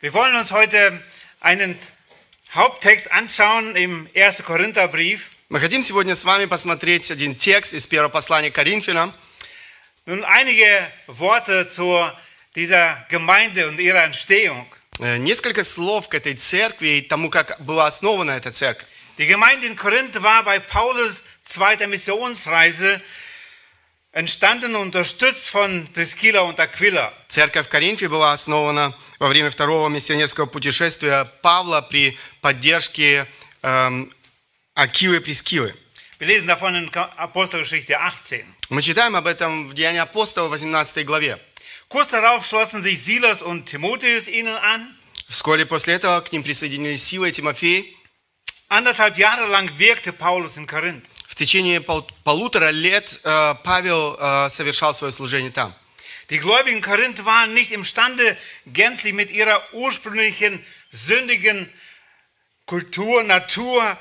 Wir wollen uns heute einen Haupttext anschauen im 1. Korintherbrief. Мы хотим сегодня с вами посмотреть один текст из первого послания к Коринфянам. Nun einige Worte zu dieser Gemeinde und ihrer Entstehung. Э, Несколько слов к этой церкви и тому, как была основана эта церковь. Die Gemeinde in Korinth war bei Paulus zweiter Missionsreise entstanden unterstützt von Priscilla und Aquila. Церковь в Коринфе была основана во время второго миссионерского путешествия Павла при поддержке эм, Акилы и Прескилы. Wir lesen davon in Apostelgeschichte 18. Мы читаем об этом в Деянии апостола, 18 главе. Kurz darauf schlossen sich Silas und Timotheus ihnen an. Вскоре после этого к ним присоединились Сила и Тимофей. Anderthalb Jahre lang wirkte Paulus in Korinth. Течение пол- полутора лет э, Павел э, совершал свое служение там. Die Gläubigen in Korinth waren nicht imstande, gänzlich mit ihrer ursprünglichen sündigen Kultur, Natur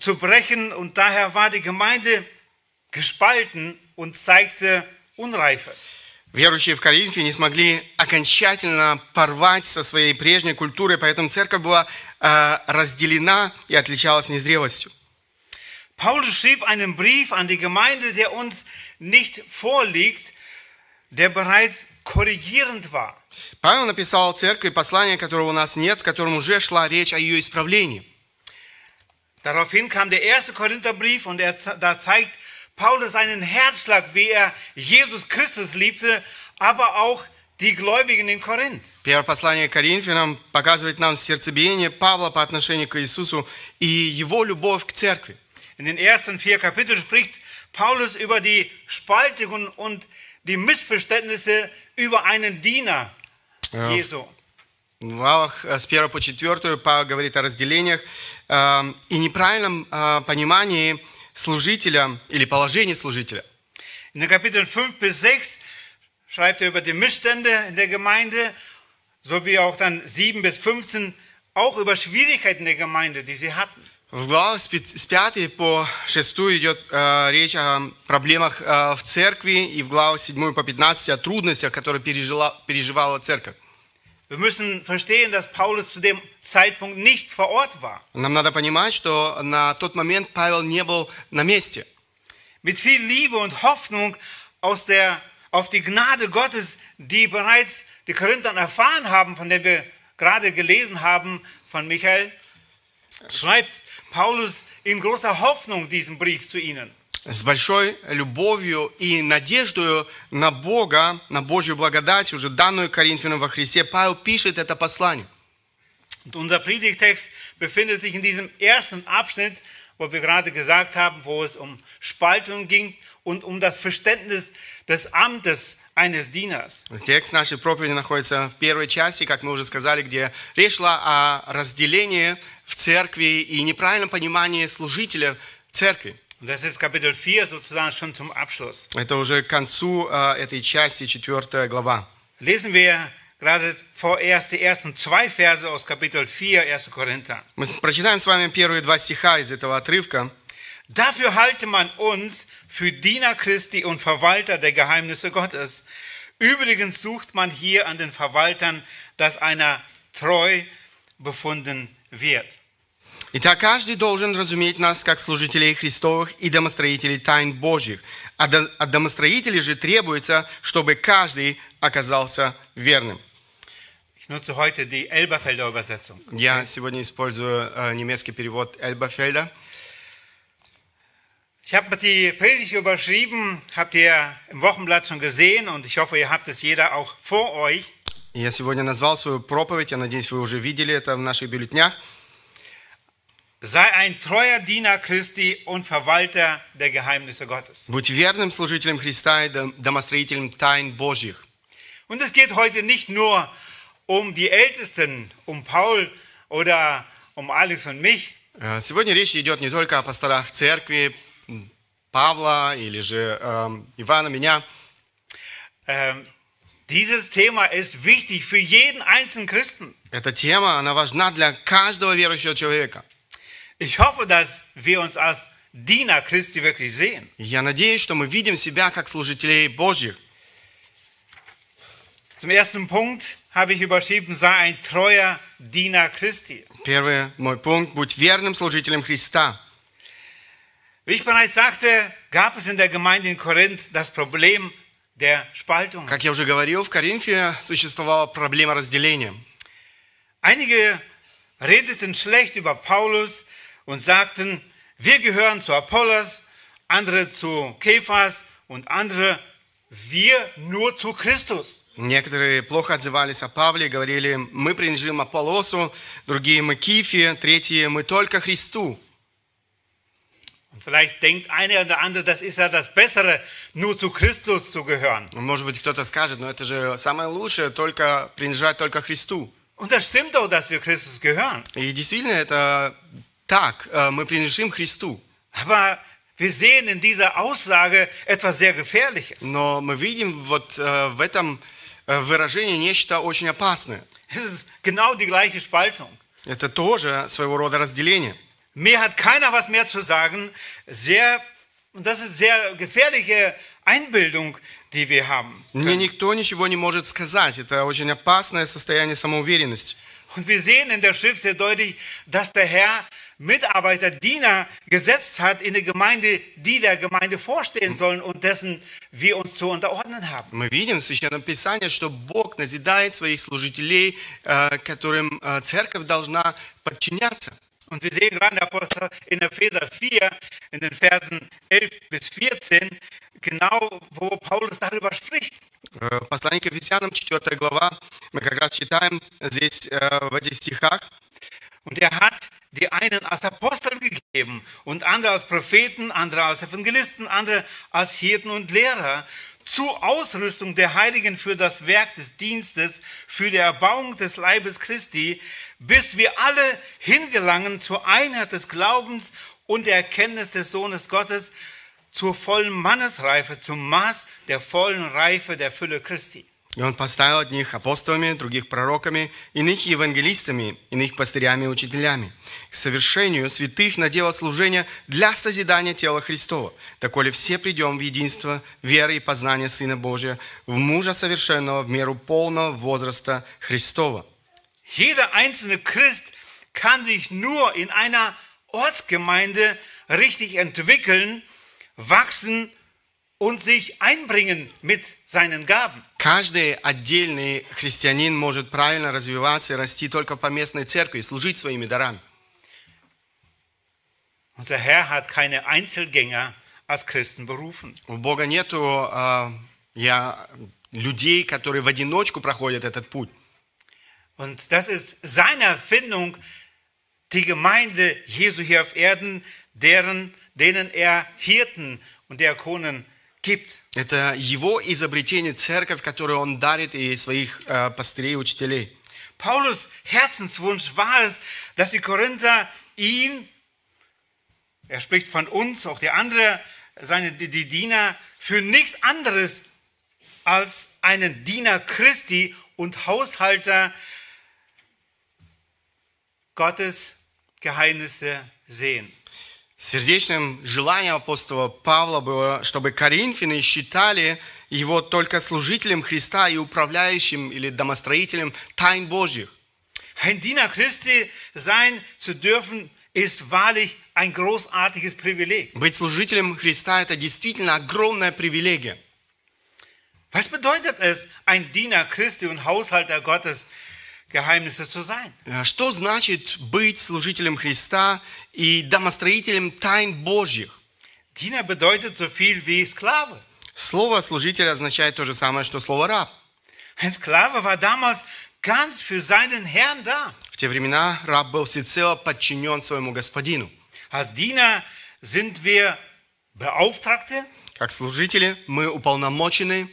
zu brechen und daher war die Gemeinde gespalten und zeigte Unreife. Верующие в Коринфе не смогли окончательно порвать со своей прежней культурой, поэтому церковь была э, разделена и отличалась незрелостью. Paulus schrieb einen Brief an die Gemeinde, der uns nicht vorliegt, der bereits korrigierend war. Павел написал церкви послание, которого у нас нет, в котором уже шла речь о ее исправлении. Daraufhin kam der erste Korintherbrief und er, da zeigt Paulus einen Herzschlag, wie er Jesus Christus liebte, aber auch die Gläubigen in Korinth. Первое послание к Коринфянам показывает нам сердцебиение Павла по отношению к Иисусу и его любовь к церкви. In den ersten vier Kapiteln spricht Paulus über die Spaltungen und die Missverständnisse über einen Diener Ja. Jesu. В главах э, с 1 по 4 Павел говорит о разделениях э, и неправильном э, понимании служителя или положении служителя. In den Kapiteln 5 bis 6 schreibt er über die Missstände in der Gemeinde, sowie auch dann 7 bis 15 auch über Schwierigkeiten der Gemeinde, die sie hatten. В главах с пят- с 5 по 6 идет э, речь о проблемах э, в церкви, и в главах 7 по 15 о трудностях, которые пережила, переживала церковь. Wir müssen verstehen, dass Paulus zu dem Zeitpunkt nicht vor Ort war. Нам надо понимать, что на тот момент Павел не был на месте. Mit viel Liebe und Hoffnung aus der, auf die Gnade Gottes, die bereits die Korinthern erfahren haben, von der wir gerade gelesen haben, von Michael, schreibt Paulus in großer Hoffnung diesen Brief zu ihnen. С большой любовью и надеждой на Бога, на Божью благодать, уже данную Коринфянам во Христе, Павел пишет это послание. Und unser Predigtext befindet sich in diesem ersten Abschnitt, wo wir gerade gesagt haben, wo es um Spaltung ging und um das Verständnis des Amtes eines Dieners. Текст нашей проповеди находится в первой части, как мы уже сказали, где речь шла о разделении в церкви и неправильном понимании служителя церкви. Das ist Kapitel 4 sozusagen schon zum Abschluss. Это уже к концу э, этой части, четвертая глава. Lesen wir gerade vorerst die ersten zwei Verse aus Kapitel 4, 1. Korinther. Мы прочитаем с вами первые два стиха из этого отрывка. Dafür halte man uns für Diener Christi und Verwalter der Geheimnisse Gottes. Übrigens sucht man hier an den Verwaltern, dass einer treu befunden wird. Итак, каждый должен разуметь нас как служителей Христовых и домостроителей тайн Божьих. А до- от домостроителей же требуется, чтобы каждый оказался верным. Ich nutze heute die Elberfelder Übersetzung. Я сегодня использую э, немецкий перевод Эльбафельда. Ich habe die Predigt überschrieben, habt ihr im Wochenblatt schon gesehen und ich hoffe, ihr habt es jeder auch vor euch. Я сегодня назвал свою проповедь, я надеюсь, вы уже видели это в наших бюллетнях. Sei ein treuer Diener Christi und Verwalter der Geheimnisse Gottes. Будь верным служителем Христа и дом- домостроителем тайн Божьих. Und es geht heute nicht nur um die Ältesten, um Paul oder um Alex und mich, Э, Сегодня речь идет не только о пасторах церкви, м, Павла или же эм, Ивана, меня. Ähm, dieses Thema ist wichtig für jeden einzelnen Christen. Эта тема, она важна для каждого верующего человека. Ich hoffe, dass wir uns als Diener Christi wirklich sehen. Я надеюсь, что мы видим себя как служителей Божьих. Zum ersten Punkt, habe ich überschrieben, sei ein treuer Diener Christi. Первый мой пункт – будь верным служителем Христа. Wie ich bereits sagte, gab es in der Gemeinde in Korinth das Problem der Spaltung. Как я уже говорил, в Коринфе существовала проблема разделения. Einige redeten schlecht über Paulus und sagten, wir gehören zu Apollos, andere zu Kephas und andere, wir nur zu Christus. Некоторые плохо отзывались о Павле, говорили, мы принадлежим Аполлосу, другие мы Кифе, третьи мы только Христу. Und vielleicht denkt einer oder andere, das ist ja das Bessere, nur zu Christus zu gehören. Может быть, кто-то скажет, но это же самое лучшее, только принадлежать только Христу. Und das stimmt doch, dass wir Christus gehören. И действительно, это так, э, мы принадлежим Христу. Aber wir sehen in dieser Aussage etwas sehr Gefährliches. Но мы видим вот э, в этом э, выражении нечто очень опасное. Es ist genau die gleiche Spaltung. Это тоже своего рода разделение. Mir hat keiner was mehr zu sagen. Sehr, und das ist sehr gefährliche Einbildung, die wir haben. Мне никто ничего не может сказать. Это очень опасное состояние самоуверенности. Und wir sehen in der Schrift sehr deutlich, dass der Herr Mitarbeiter, Diener gesetzt hat in der Gemeinde, die der Gemeinde vorstehen sollen und dessen wir uns zu unterordnen haben. Мы видим в Священном Писании, что Бог назидает своих служителей, э, которым э, церковь должна подчиняться. Und wir sehen gerade in Apostel- in Epheser 4, in den Versen 11 bis 14, genau wo Paulus darüber spricht. Э, Послание к Ефесянам, 4 глава, мы как раз читаем здесь э, в этих стихах. Und er hat die einen als Apostel gegeben und andere als Propheten, andere als Evangelisten, andere als Hirten und Lehrer zur Ausrüstung der Heiligen für das Werk des Dienstes, für die Erbauung des Leibes Christi, bis wir alle hingelangen zur Einheit des Glaubens und der Erkenntnis des Sohnes Gottes, zur vollen Mannesreife, zum Maß der vollen Reife der Fülle Christi. И он поставил одних апостолами, других пророками, иных евангелистами, иных пастырями и учителями. К совершению святых на дело служения для созидания тела Христова. Доколе все придем в единство веры и познания Сына Божия, в мужа совершенного в меру полного возраста Христова. Jeder einzelne Christ kann sich nur in einer Ortsgemeinde richtig entwickeln, wachsen und sich einbringen mit seinen Gaben. Каждый отдельный христианин может правильно развиваться и расти только по местной церкви и служить своими дарами. Unser Herr hat keine Einzelgänger als Christen berufen. У Бога нету а, я, людей, которые в одиночку проходят этот путь. Und das ist seine Erfindung, die Gemeinde Jesu hier auf Erden, deren, denen er Hirten und Diakonen gibt. Это его изобретение, церковь, которую он дарит и своих э, пастырей и учителей. Paulus Herzenswunsch war es, dass die Korinther ihn, er spricht von uns, auch die anderen, seine, die, die Diener, für nichts anderes als einen Diener Christi und Haushalter Gottes Geheimnisse sehen. Сердечным желанием апостола Павла было, чтобы коринфяне считали его только служителем Христа и управляющим или домостроителем тайн Божьих. Ein Diener Christi sein zu dürfen, ist wahrlich ein großartiges Privileg. Быть служителем Христа – это действительно огромная привилегия. Was bedeutet es, ein Diener Christi und Haushalter Gottes Geheimnisse zu sein? Э, Что значит быть служителем Христа и домостроителем тайн Божьих? Diener bedeutet so viel wie Sklave. Слово «служитель» означает то же самое, что слово «раб». Ein Sklave war damals ganz für seinen Herrn da. В те времена раб был всецело подчинен своему господину. Als Diener sind wir Beauftragte, Как служители мы уполномочены,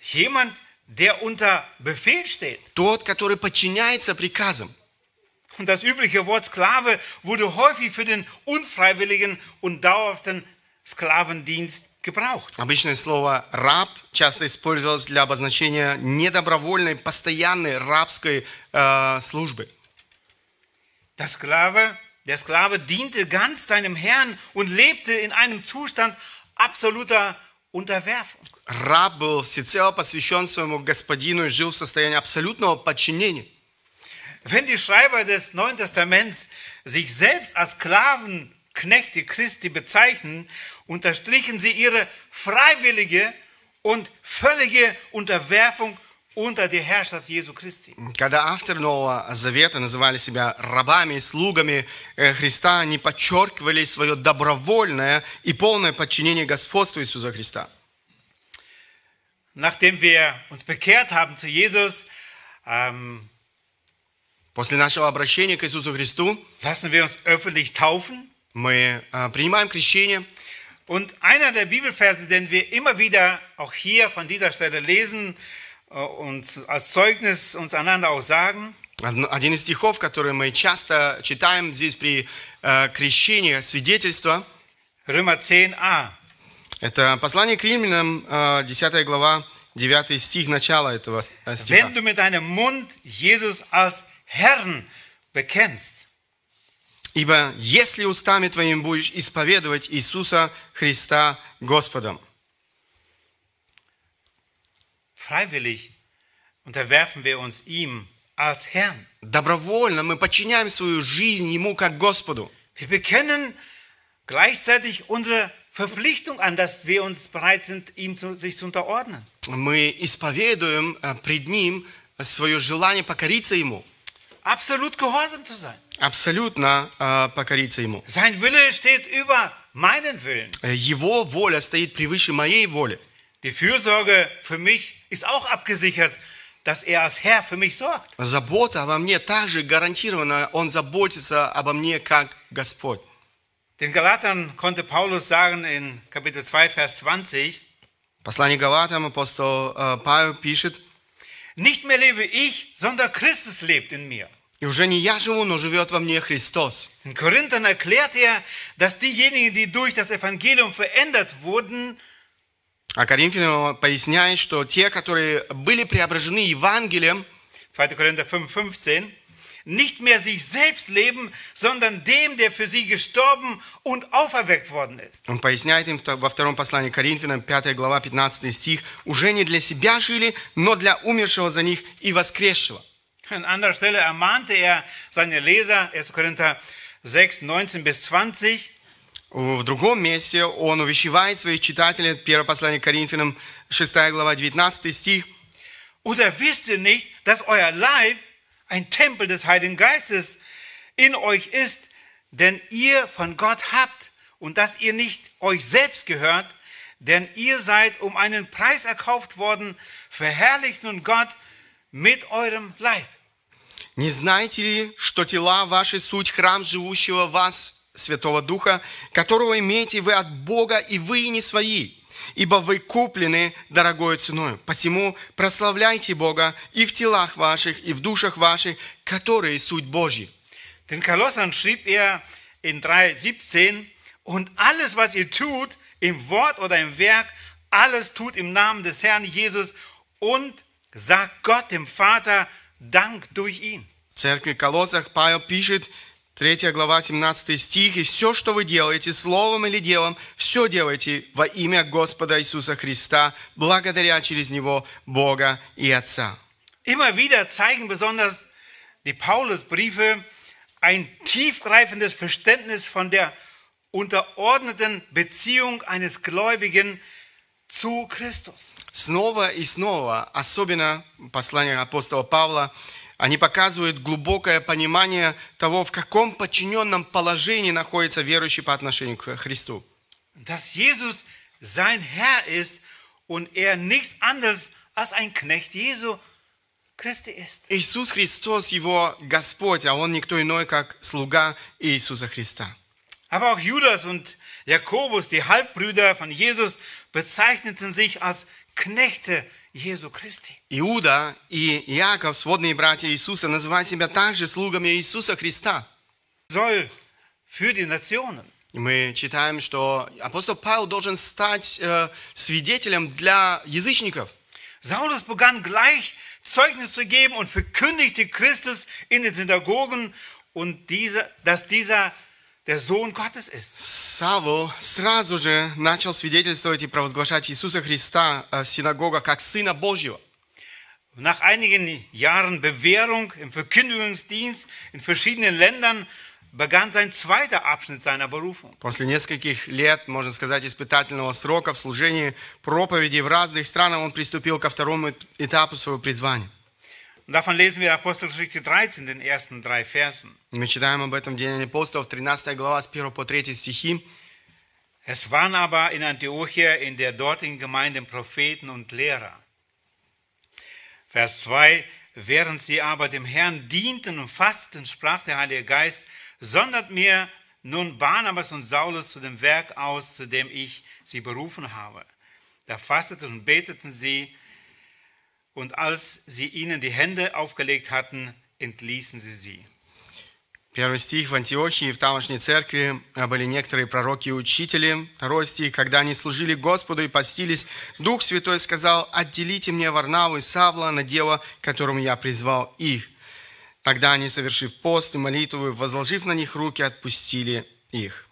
jemand, der unter Befehl steht. тот, который подчиняется приказам. Und das übliche Wort Sklave wurde häufig für den unfreiwilligen und dauerhaften Sklavendienst gebraucht. Обычное слово «раб» часто использовалось для обозначения недобровольной, постоянной рабской э, службы. Der Sklave, der Sklave diente ganz seinem Herrn und lebte in einem Zustand absoluter Unterwerfung. Раб был всецело посвящен своему господину и жил в состоянии абсолютного подчинения. Wenn die Schreiber des Neuen Testaments sich selbst als Sklaven, Knechte Christi bezeichnen, unterstrichen sie ihre freiwillige und völlige Unterwerfung unter die Herrschaft Jesu Christi. Когда авторы Нового Завета называли себя рабами и слугами э, Христа, они подчеркивали свое добровольное и полное подчинение господству Иисуса Христа. Nachdem wir uns bekehrt haben zu Jesus, ähm, После нашего обращения к Иисусу Христу lassen wir uns öffentlich taufen. мы э, принимаем крещение. Und einer der Bibelverse, den wir immer wieder auch hier von dieser Stelle lesen äh, und als Zeugnis uns einander auch sagen, Одно- Один из стихов, который мы часто читаем здесь при э, крещении, свидетельство, Römer 10a. Это послание к римлянам, э, 10 глава, 9 стих, начало этого э, стиха. Wenn du mit deinem Mund Jesus als Herrn bekennst Ибо если устами твоими будешь исповедовать Иисуса Христа Господом, Freiwillig unterwerfen wir uns ihm als Herrn. добровольно мы подчиняем свою жизнь Ему как Господу. Wir bekennen gleichzeitig unsere Verpflichtung an, dass wir uns bereit sind, ihm zu, sich zu unterordnen. Мы исповедуем э, пред Ним свое желание покориться Ему, Absolut gehorsam zu sein. абсолютно э, покориться Ему. Sein Wille steht über meinen Willen. Э, Его воля стоит превыше моей воли. Die Fürsorge für mich ist auch abgesichert, dass er als Herr für mich sorgt. Забота обо мне также гарантирована. Он заботится обо мне как Господь. Den Galatern konnte Paulus sagen in Kapitel 2, Vers 20, Послание Галатам апостол э, Павел пишет, nicht mehr lebe ich, sondern Christus lebt in mir. «И уже не я живу, но живет во мне Христос». In Korinthern erklärt er, dass diejenigen, die durch das Evangelium verändert wurden, А Коринфянам поясняет, что те, которые были преображены Евангелием, 2. Korinther 5, 15, nicht mehr sich selbst leben, sondern dem, der für sie gestorben und auferweckt worden ist. он поясняет им во втором послании к Коринфянам, 5 глава, 15 стих, «Уже не для себя жили, но для умершего за них и воскресшего». An anderer Stelle ermahnte er seine Leser, 1. Korinther 6, 19 bis 20, В другом месте он увещевает своих читателей, первое послание к Коринфянам, 6 глава, 19 стих, Oder wisst ihr nicht, dass euer Leib ein Tempel des Heiligen Geistes in euch ist, den ihr von Gott habt und dass ihr nicht euch selbst gehört, denn ihr seid um einen Preis erkauft worden, verherrlicht nun Gott mit eurem Leib. «Не знаете ли, что тела ваши суть храм живущего в вас Святого Духа, которого имеете вы от Бога, и вы и не свои, Ибо вы куплены дорогой ценой. Посему прославляйте Бога и в телах ваших, и в душах ваших, которые суть Божьи». Den Kolossern schrieb er in 3,17, und alles, was ihr tut, im Wort oder im Werk, alles tut im Namen des Herrn Jesus und sagt Gott, dem Vater, Dank durch ihn. В церкви Колоссах Павел пишет, 3 глава, 17 стих, «И все, что вы делаете, словом или делом, все делайте во имя Господа Иисуса Христа, благодаря через Него Бога и Отца». Immer wieder zeigen besonders die Paulusbriefe ein tiefgreifendes Verständnis von der unterordneten Beziehung eines Gläubigen zu Christus. Снова и снова, особенно послание апостола Павла, они показывают глубокое понимание того, в каком подчиненном положении находится верующий по отношению к Христу. Dass Jesus sein Herr ist und er nichts anderes als ein Knecht Jesu Christi ist. Иисус Христос его Господь, а Он никто иной, как слуга Иисуса Христа. Aber auch Judas und Jakobus, die Halbbrüder von Jesus, bezeichneten sich als Knechte Jesu. Иуда и Иаков, сводные братья Иисуса, называют себя также слугами Иисуса Христа. Мы читаем, что апостол Павел должен стать э, свидетелем для язычников. Saulus begann gleich Zeugnis zu geben und verkündigte Christus in den Synagogen und dieser, dass dieser der Sohn Gottes ist. Савл сразу же начал свидетельствовать и провозглашать Иисуса Христа э, в синагогах как Сына Божьего. Nach einigen Jahren Bewährung im Verkündigungsdienst in verschiedenen Ländern begann sein zweiter Abschnitt seiner Berufung. После нескольких лет, можно сказать, испытательного срока в служении проповеди в разных странах он приступил ко второму этапу своего призвания. Und davon lesen wir Apostelgeschichte 13, den ersten drei Versen. Мы читаем об этом в Деянии апостолов, 13 глава, с 1 по 3 стихи. Es waren aber in Antiochia in der dortigen Gemeinde Propheten und Lehrer. Vers 2. Während sie aber dem Herrn dienten und fasteten, sprach der Heilige Geist, sondert mir nun Barnabas und Saulus zu dem Werk aus, zu dem ich sie berufen habe. Da fasteten und beteten sie, und als sie ihnen die Hände aufgelegt hatten, entließen sie sie. Первый стих в Антиохии, в тамошней церкви а, были некоторые пророки и учители. Второй стих, когда они служили Господу и постились, Дух Святой сказал, отделите мне Варнаву и Савла на дело, которому я призвал их. Тогда они, совершив пост и молитву, возложив на них руки, отпустили их.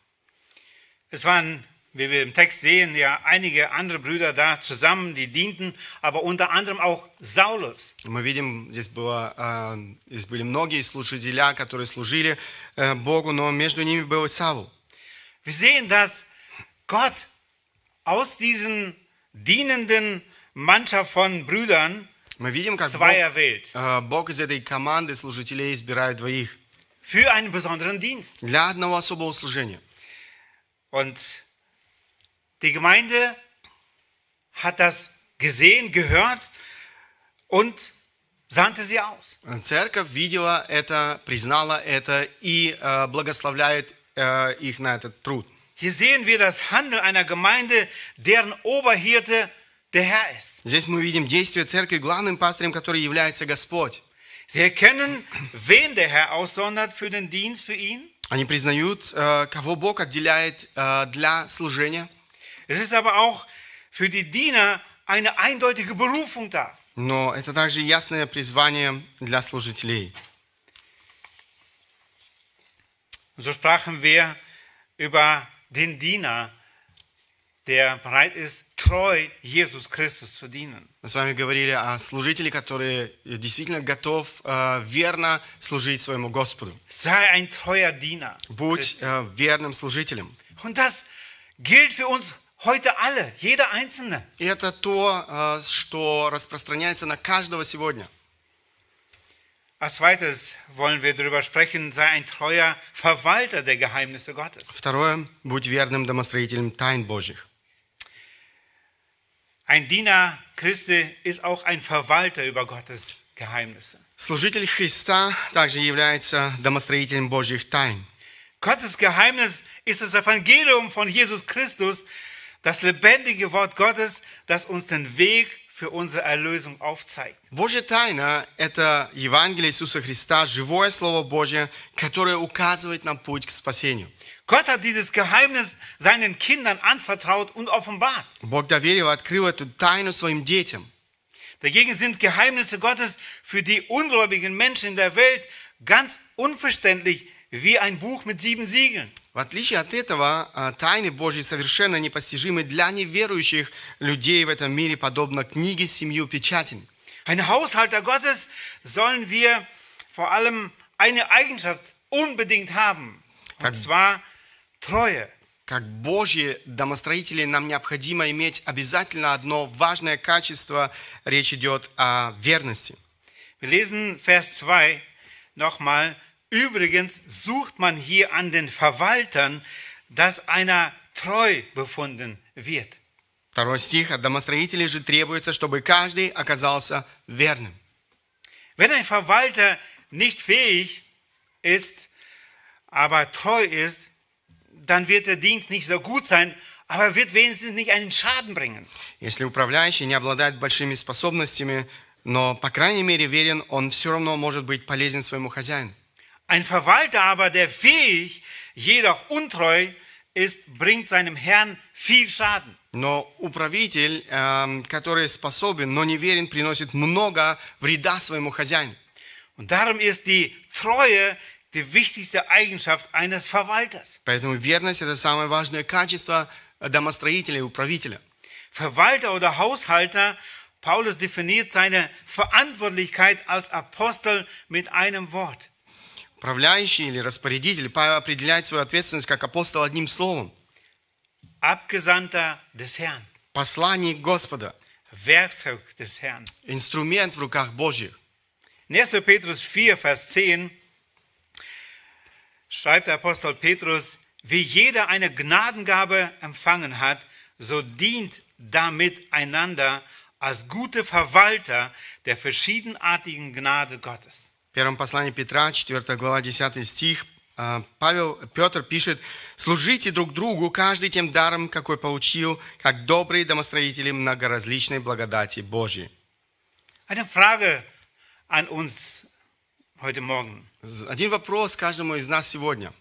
Es waren, wie wir im Text sehen, ja einige andere Brüder da zusammen, die dienten, aber unter anderem auch Saulus. Мы видим, здесь, было, а, здесь были многие служителя, которые служили э, Богу, но между ними был и Савл. Wir sehen, dass Gott aus diesen dienenden Mannschaft von Brüdern Мы видим, как Бог, zwei erwählt э, Бог из этой команды служителей избирает двоих für einen besonderen Dienst. для одного особого служения. Und die Gemeinde hat das gesehen, gehört und sandte sie aus. Церковь видела это, признала это и э, благословляет э, их на этот труд. Hier sehen wir das Handeln einer Gemeinde, deren Oberhirte der Herr ist. Здесь мы видим действие церкви, главным пастырем который является Господь. Sie erkennen, wen der Herr aussondert für den Dienst für ihn. Они признают, э, кого Бог отделяет э, для служения. Es ist aber auch für die Diener eine eindeutige Berufung da. Но это также ясное призвание для служителей. Und so sprachen wir über den Diener, der bereit ist, treu Jesus Christus zu dienen. Мы с вами говорили о служителе, который действительно готов э, верно служить своему Господу. Sei ein treuer Diener. Будь э, верным служителем. Und das gilt für uns heute alle, jeder Einzelne. И это то, э, что распространяется на каждого сегодня. Als zweites wollen wir darüber sprechen, sei ein treuer Verwalter der Geheimnisse Gottes. Второе, будь верным домостроителем тайн Божьих. Ein Diener Christi ist auch ein Verwalter über Gottes Geheimnisse. Служитель Христа также является домостроителем Божьих тайн. Gottes Geheimnis ist das Evangelium von Jesus Christus, das lebendige Wort Gottes, das uns den Weg für unsere Erlösung aufzeigt. Божья тайна – это Евангелие Иисуса Христа, живое Слово Божье, которое указывает нам путь к спасению. Gott hat dieses Geheimnis seinen Kindern anvertraut und offenbart. Бог доверил, открыл эту тайну своим детям. Dagegen sind Geheimnisse Gottes für die ungläubigen Menschen in der Welt ganz unverständlich wie ein Buch mit sieben Siegeln. В отличие от этого, а, тайны Божьи совершенно непостижимы для неверующих людей в этом мире, подобно книге с семью печатями. Ein Haushalter Gottes sollen wir vor allem eine Eigenschaft unbedingt haben. Und Как- zwar Treue. Как Божьи домостроители нам необходимо иметь обязательно одно важное качество. Речь идет о верности. Wir lesen Vers 2 nochmal. Übrigens sucht man hier an den Verwaltern, dass einer treu befunden wird. Второй стих. От домостроителей же требуется, чтобы каждый оказался верным. Wenn ein Verwalter nicht fähig ist, aber treu ist, dann wird der Dienst nicht so gut sein, aber er wird wenigstens nicht einen Schaden bringen. Если управляющий не обладает большими способностями, но, по крайней мере, верен, он все равно может быть полезен своему хозяину. Ein Verwalter aber, der fähig, jedoch untreu ist, bringt seinem Herrn viel Schaden. Но управитель, эм, который способен, но не верен, приносит много вреда своему хозяину. Und darum ist die Treue die wichtigste Eigenschaft eines Verwalters. Поэтому верность – это самое важное качество домостроителя и управителя. Verwalter oder Haushalter, Paulus definiert seine Verantwortlichkeit als Apostel mit einem Wort. Управляющий или распорядитель Павел определяет свою ответственность как апостол одним словом. Abgesandter des Herrn, Посланник Господа, Werkzeug des Herrn. инструмент в руках Божьих. In 1. Petrus 4, Vers 10 schreibt der Apostel Petrus, wie jeder eine Gnadengabe empfangen hat, so dient damit einander als gute Verwalter der verschiedenartigen Gnade Gottes. Первом послании Петра, 4 глава, 10 стих, а, Павел, Петр пишет, «Служите друг другу, каждый тем даром, какой получил, как добрые домостроители многоразличной благодати Божьей». Eine Frage an uns heute Morgen. Один вопрос каждому из нас сегодня.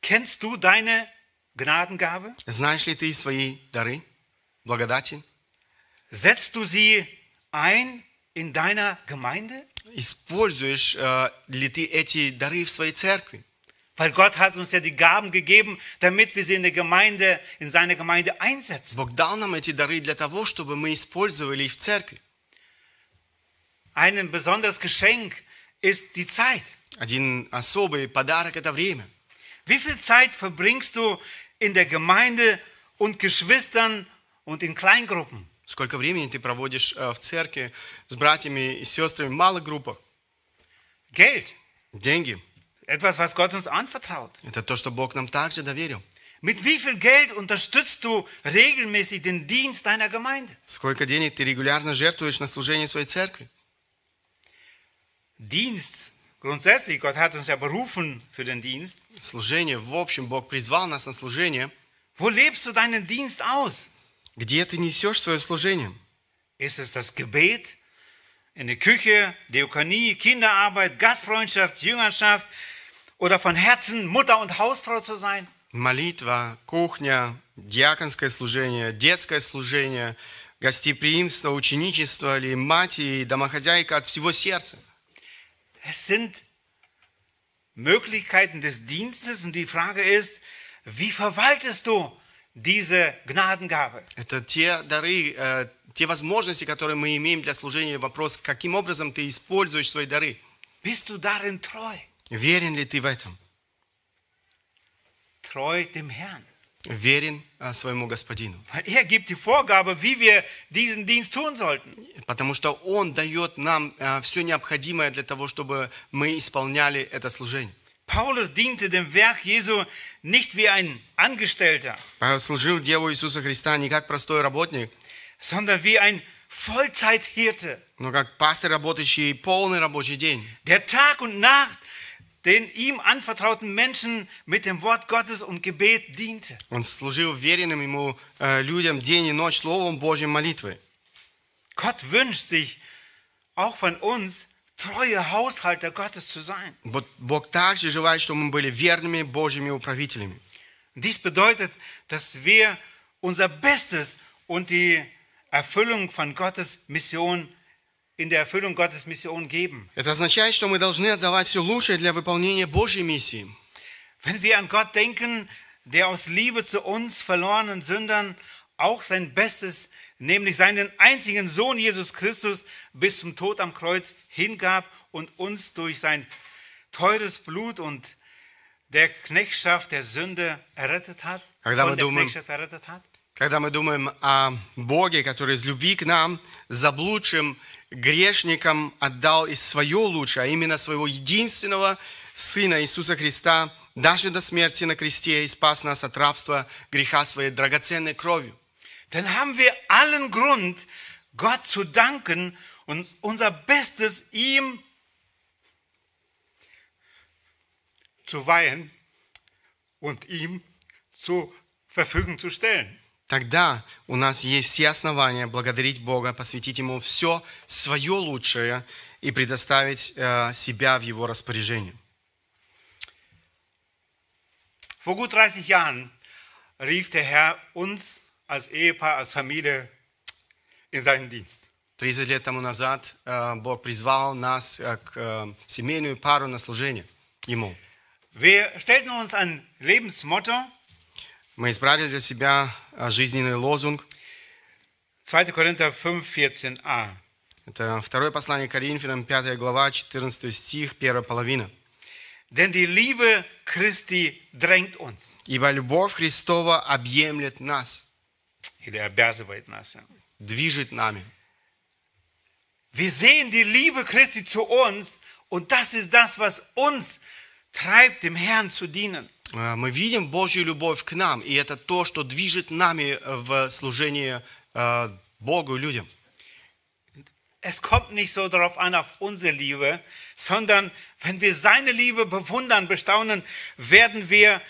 Kennst du deine Gnadengabe? Знаешь ли ты свои дары, благодати? Setzt du sie ein in deiner Gemeinde? Используешь э, ли ты эти дары в своей церкви? Weil Gott hat uns ja die Gaben gegeben, damit wir sie in der Gemeinde, in seiner Gemeinde einsetzen. Бог дал нам эти дары для того, чтобы мы использовали их в церкви. Ein besonderes Geschenk ist die Zeit. Один особый подарок – это время. Wie viel Zeit verbringst du in der Gemeinde und Geschwistern und in Kleingruppen? Сколько времени ты проводишь э, в церкви с братьями и сестрами в малых группах? Geld, Деньги etwas, was Gott uns anvertraut. – это то, что Бог нам также доверил. Mit wie viel Geld unterstützt du regelmäßig den Dienst deiner Gemeinde? Сколько денег ты регулярно жертвуешь на служение своей церкви? Dienst, grundsätzlich, Gott hat uns ja berufen für den Dienst. Служение, в общем, Бог призвал нас на служение. Wo lebst du deinen Dienst aus? Где ты несешь свое служение? Ist es das Gebet in der Küche, Diakonie, Kinderarbeit, Gastfreundschaft, Jüngerschaft oder von Herzen Mutter und Hausfrau zu sein? Молитва, кухня, диаконское служение, детское служение, гостеприимство, ученичество или мать и домохозяйка от всего сердца. Es sind Möglichkeiten des Dienstes und die Frage ist, wie verwaltest du diese Gnadengabe? Это те дары, э, те возможности, которые мы имеем для служения. Вопрос, каким образом ты используешь свои дары? Bist du darin treu? Верен ли ты в этом? Treu dem Herrn. Верен э, своему Господину. Weil er gibt die Vorgabe, wie wir diesen Dienst tun sollten. Потому что Он дает нам все необходимое для того, чтобы мы исполняли это служение. Paulus diente dem Werk Jesu nicht wie ein Angestellter, Павел служил делу Иисуса Христа не как простой работник, sondern wie ein Vollzeithirte, но как пастор, работающий полный рабочий день, der Tag und Nacht den ihm anvertrauten Menschen mit dem Wort Gottes und Gebet diente. Он служил веренным ему э, людям день и ночь Словом Божьим молитвой. Gott wünscht sich auch von uns, treue Haushalter Gottes zu sein. Бо- Бог также желает, чтобы мы были верными Божьими управителями. Dies bedeutet, dass wir unser Bestes und die Erfüllung von Gottes Mission in der Erfüllung Gottes Mission geben. Это означает, что мы должны отдавать все лучшее для выполнения Божьей миссии. Wenn wir an Gott denken, der aus Liebe zu uns verlorenen Sündern auch sein Bestes, nämlich seinen einzigen Sohn Jesus Christus, bis zum Tod am Kreuz hingab und uns durch sein teures Blut und der Knechtschaft der Sünde errettet hat, Когда von der думаем- Knechtschaft errettet hat. Когда мы думаем о Боге, который из любви к нам, заблудшим грешникам отдал и свое лучшее, а именно своего единственного Сына Иисуса Христа, даже до смерти на кресте, и спас нас от рабства греха своей драгоценной кровью. Dann haben wir allen Grund, Gott zu danken und unser Bestes ihm zu weihen und ihm zur Verfügung zu stellen. Тогда у нас есть все основания благодарить Бога, посвятить Ему все свое лучшее и предоставить э, себя в Его распоряжение. Vor gut 30 Jahren rief der Herr uns als Ehepaar, als Familie in seinen Dienst. 30 лет тому назад э, Бог призвал нас э, к э, семейную пару на служение Ему. Wir stellten uns ein Lebensmotto, Мы избрали для себя жизненный лозунг. 2. Korinther 5, 14a. Это второе послание Коринфянам, 5 глава, 14 стих, первая половина. Denn die Liebe Christi drängt uns. «Ибо любовь Христова объемлет нас, Или обязывает нас. ja. движет нами». Wir sehen die Liebe Christi zu uns und das ist das, was uns treibt, dem Herrn zu dienen. А, Мы видим Божью любовь к нам, и это то, что движет нами в служении а, Богу и людям. Es kommt nicht so darauf an, auf unsere Liebe, sondern wenn wir seine Liebe bewundern, bestaunen, werden wir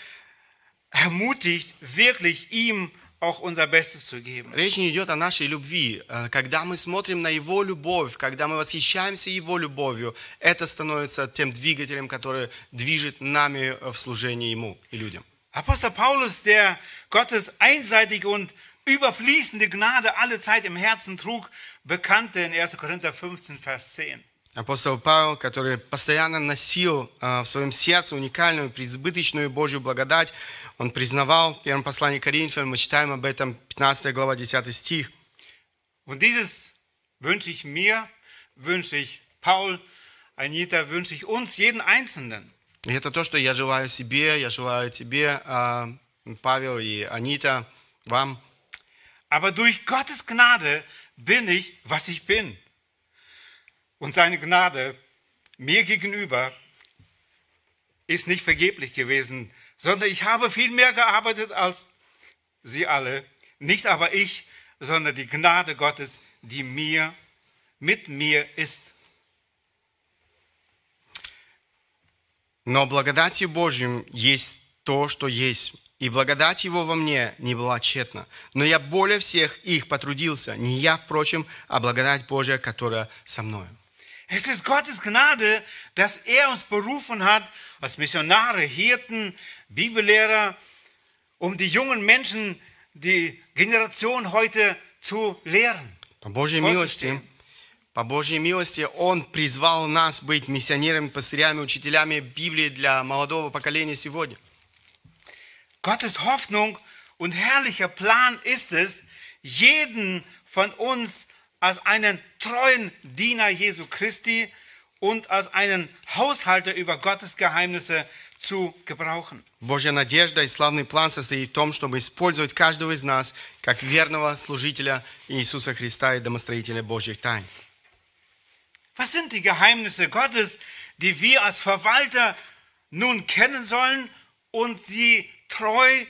ermutigt, wirklich ihm auch unser Bestes zu geben. Речь не идет о нашей любви. А, Когда мы смотрим на Его любовь, когда мы восхищаемся Его любовью, это становится тем двигателем, который движет нами в служении Ему и людям. Apostel Paulus, der Gottes einseitige und überfließende Gnade alle Zeit im Herzen trug, bekannte in 1. Korinther 15, Vers 10. Апостол Павел, который постоянно носил а, в своем сердце уникальную, преизбыточную Божью благодать, он признавал в первом послании Коринфянам, мы читаем об этом 15 глава 10 стих. Und dieses wünsche ich mir, wünsche ich Paul, Anita, wünsche ich uns, jeden Einzelnen. И это то, что я желаю себе, я желаю тебе, а, Павел и Анита, вам. Aber durch Gottes Gnade bin ich, was ich bin. Und seine Gnade mir gegenüber ist nicht vergeblich gewesen, sondern ich habe viel mehr gearbeitet als sie alle. Nicht aber ich, sondern die Gnade Gottes, die mir, mit mir ist. Но благодатью Божьим есть то, что есть. И благодать Его во мне не была тщетна. Но я более всех их потрудился. Не я, впрочем, а благодать Божья, которая со мною. Es ist Gottes Gnade, dass er uns berufen hat, als Missionare, Hirten, Bibellehrer, um die jungen Menschen, die Generation heute zu lehren. По Божьей Просто милости, чтим. по Божьей милости Он призвал нас быть миссионерами, пастырями, учителями Библии для молодого поколения сегодня. Gottes Hoffnung und herrlicher Plan ist es, jeden von uns als einen treuen Diener Jesu Christi und als einen Haushalter über Gottes Geheimnisse zu gebrauchen. Божья надежда и славный план состоит в том, чтобы использовать каждого из нас как верного служителя Иисуса Христа и домостроителя Божьих тайн. Was sind die Geheimnisse Gottes, die wir als Verwalter nun kennen sollen und sie treu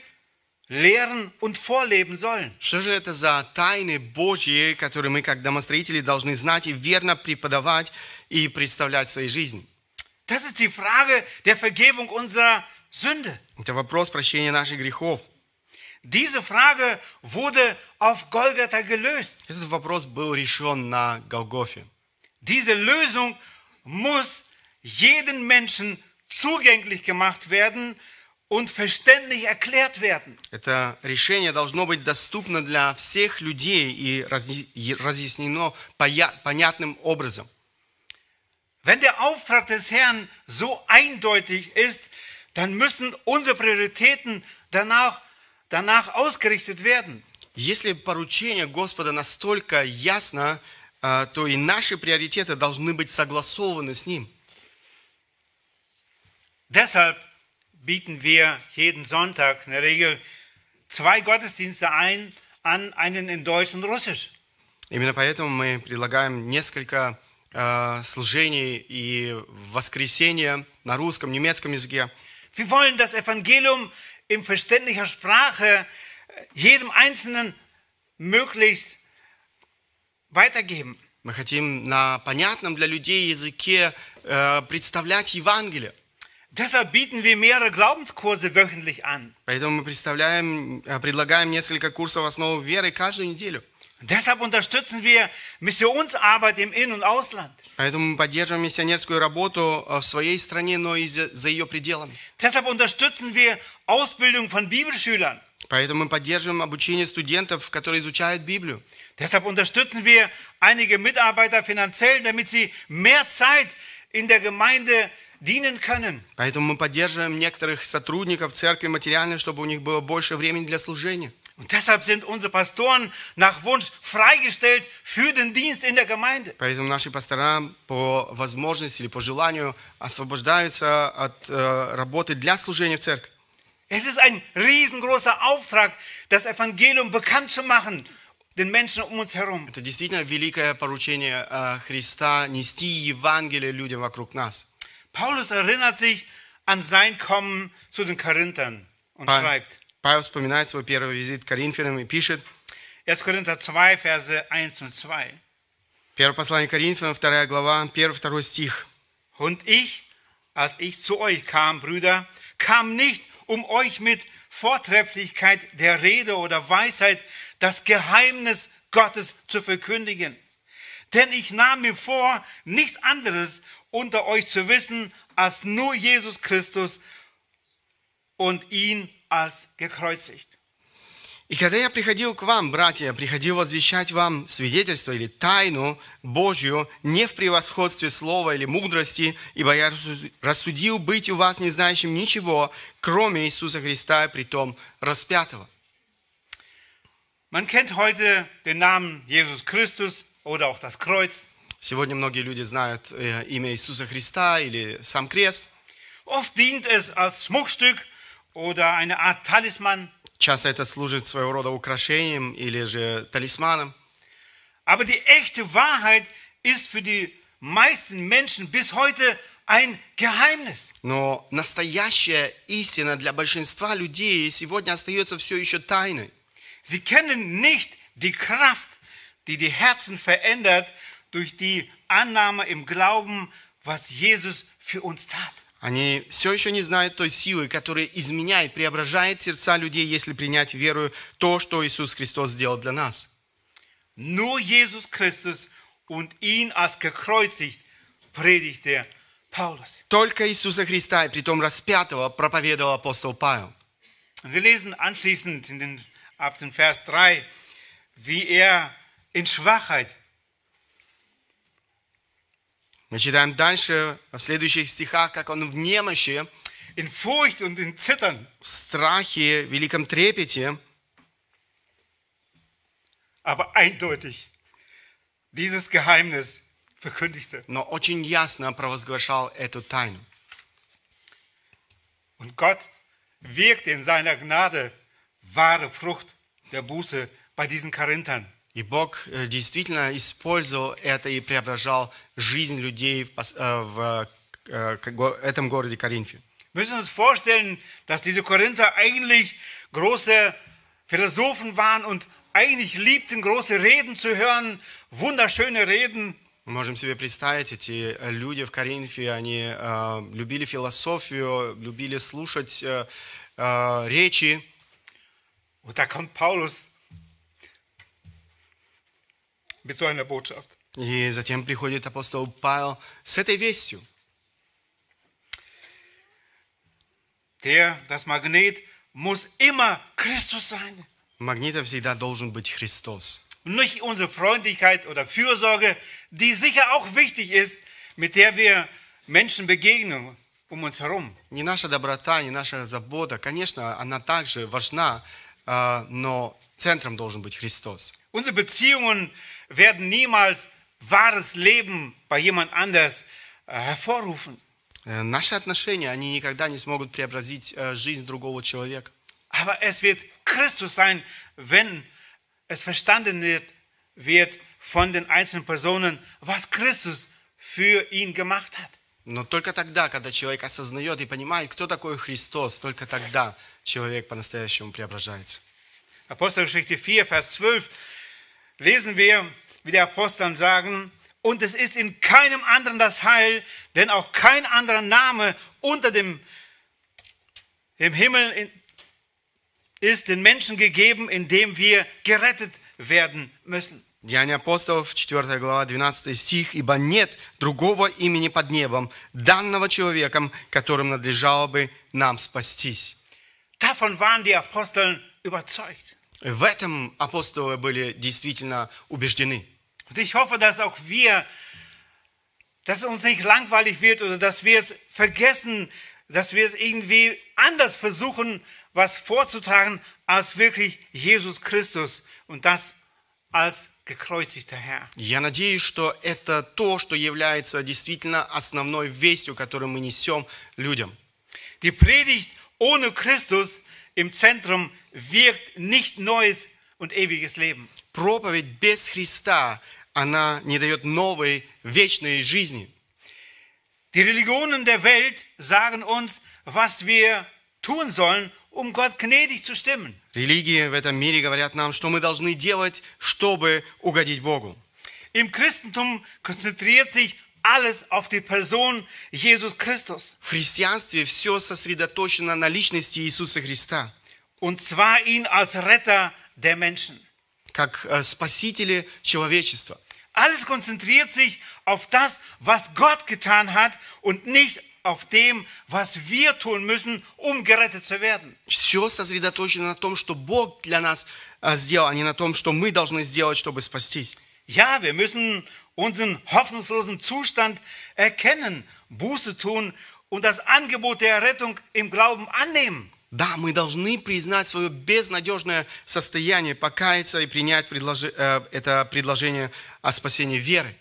lehren und vorleben sollen? Что же это за тайны Божьи, которые мы как домостроители должны знать и верно преподавать и представлять в своей жизни? Das ist die Frage der Vergebung unserer Sünde. Это вопрос прощения наших грехов. Diese Frage wurde auf Golgatha gelöst. Этот вопрос был решен на Голгофе. Diese Lösung muss jedem Menschen zugänglich gemacht werden und verständlich erklärt werden. Это решение должно быть доступно для всех людей и разъяснено понятным образом. Wenn der Auftrag des Herrn so eindeutig ist, dann müssen unsere Prioritäten danach, danach ausgerichtet werden. Если поручение Господа настолько ясно, а, то и наши приоритеты должны быть согласованы с Ним. Deshalb bieten wir jeden Sonntag in der Regel zwei Gottesdienste ein, an, einen in Deutsch und Russisch. Именно поэтому мы предлагаем несколько а, служений и воскресенья на русском, немецком языке. Wir wollen das Evangelium in verständlicher Sprache äh, jedem Einzelnen möglichst weitergeben. Мы хотим на понятном для людей языке э, представлять Евангелие. Deshalb bieten wir mehrere Glaubenskurse wöchentlich an. Поэтому мы представляем, э, предлагаем несколько курсов основы веры каждую неделю. Deshalb unterstützen wir Missionsarbeit im In- und Ausland. Поэтому мы поддерживаем миссионерскую работу э, в своей стране, но и за, за ее пределами. Deshalb unterstützen wir Ausbildung von Bibelschülern. Поэтому мы поддерживаем обучение студентов, которые изучают Библию. Deshalb unterstützen wir einige Mitarbeiter finanziell, damit sie mehr Zeit in der Gemeinde Dienen können. Поэтому мы поддерживаем некоторых сотрудников церкви материально, чтобы у них было больше времени для служения. Und deshalb sind unsere Pastoren nach Wunsch freigestellt für den Dienst in der Gemeinde. Поэтому наши пастора по возможности или по желанию освобождаются от э, работы для служения в церкви. Es ist ein riesengroßer Auftrag, das Evangelium bekannt zu machen den Menschen um uns herum. Это действительно великое поручение э, Христа нести Евангелие людям вокруг нас. Paulus erinnert sich an sein Kommen zu den Korinthern und Па- schreibt, Павел вспоминает свой первый визит к Коринфянам и пишет, 1. Korinther 2, Verse 1 und 2. первое послание Коринфянам, 2 глава, 1-2 стих. Und ich, als ich zu euch kam, Brüder, kam nicht, um euch mit Vortrefflichkeit der Rede oder Weisheit das Geheimnis Gottes zu verkündigen. Denn ich nahm mir vor, nichts anderes unter euch zu wissen, als nur Jesus Christus und ihn als gekreuzigt. И когда я приходил к вам, братья, приходил возвещать вам свидетельство или тайну Божью не в превосходстве слова или мудрости, ибо я рассу- рассудил быть у вас не знающим ничего, кроме Иисуса Христа, и притом распятого. Man kennt heute den Namen Jesus Christus oder auch das Kreuz. Сегодня многие люди знают э, имя Иисуса Христа или сам крест. Oft dient es als Schmuckstück oder eine Art Talisman. Часто это служит своего рода украшением или же талисманом. Aber die echte Wahrheit ist für die meisten Menschen bis heute ein Geheimnis. Но настоящая истина для большинства людей сегодня остается все еще тайной. Sie kennen nicht die Kraft, die die Herzen verändert durch die Annahme im Glauben, was Jesus für uns tat. Они все еще не знают той силы, которая изменяет, преображает сердца людей, если принять веру то, что Иисус Христос сделал для нас. Nur Jesus Christus und ihn als gekreuzigt predigte Paulus. Только Иисуса Христа, и притом распятого, проповедовал апостол Павел. Wir lesen anschließend in den, ab dem Vers 3, wie er in Schwachheit, Мы читаем дальше, в следующих стихах, как он в немощи, in Furcht und in Zittern, в страхе, в великом трепете, aber eindeutig dieses Geheimnis verkündigte. но очень ясно провозглашал эту тайну. Und Gott wirkte in seiner Gnade wahre Frucht der Buße bei diesen Korinthern. И Бог э, действительно использовал это и преображал жизнь людей в, э, э, этом городе Коринфе. Wir müssen uns vorstellen, dass diese Korinther eigentlich große Philosophen waren und eigentlich liebten, große Reden zu hören, wunderschöne Reden. Мы можем себе представить, эти люди в Коринфе, они э, любили философию, любили слушать э, э, речи. Und da kommt Paulus mit so einer Botschaft. И затем приходит апостол Павел с этой вестью. Der, das Magnet muss immer Christus sein. Магнитом всегда должен быть Христос. Und nicht unsere Freundlichkeit oder Fürsorge, die sicher auch wichtig ist, mit der wir Menschen begegnen um uns herum. Не наша доброта, не наша забота, конечно, она также важна, э, но центром должен быть Христос. Unsere Beziehungen werden niemals wahres Leben bei jemand anders äh, hervorrufen. Э, Наши отношения, они никогда не смогут преобразить э, жизнь другого человека. Aber es wird Christus sein, wenn es verstanden wird, wird von den einzelnen Personen, was Christus für ihn gemacht hat. Но только тогда, когда человек осознает и понимает, кто такой Христос, только тогда человек по-настоящему преображается. Apostelgeschichte 4, Vers 12 lesen wir, wie die Aposteln sagen, und es ist in keinem anderen das Heil, denn auch kein anderer Name unter dem, dem Himmel in, ist den Menschen gegeben, in dem wir gerettet werden müssen. Деяния апостолов, 4 глава, 12 стих. «Ибо нет другого имени под небом, данного человеком, которым надлежало бы нам спастись». Davon waren die Aposteln überzeugt. В этом апостолы были действительно убеждены. Und ich hoffe, dass auch wir dass es uns nicht langweilig wird oder dass wir es vergessen, dass wir es irgendwie anders versuchen, was vorzutragen, als wirklich Jesus Christus und das als gekreuzigter Herr. Я надеюсь, что это то, что является действительно основной вестью, которую мы несем людям. Die Predigt ohne Christus im Zentrum wirkt nicht neues und ewiges Leben. Проповедь без Христа, она не дает новой, вечной жизни. Die Religionen der Welt sagen uns, was wir tun sollen, um Gott gnädig zu stimmen. Религии в этом мире говорят нам, что мы должны делать, чтобы угодить Богу. Im Christentum konzentriert sich alles auf die Person Jesus Christus. В христианстве все сосредоточено на личности Иисуса Христа, Und zwar ihn als Retter der Menschen. как э, спасителе человечества. Alles konzentriert sich auf das, was Gott getan hat und nicht auf dem, was wir tun müssen, um gerettet zu werden. Все сосредоточено на том, что Бог для нас э, сделал, а не на том, что мы должны сделать, чтобы спастись. Ja, wir müssen unseren hoffnungslosen Zustand erkennen, Buße tun und das Angebot der Rettung im Glauben annehmen. Да, мы должны признать свое безнадежное состояние, покаяться и принять предложи- э, это предложение о спасении веры.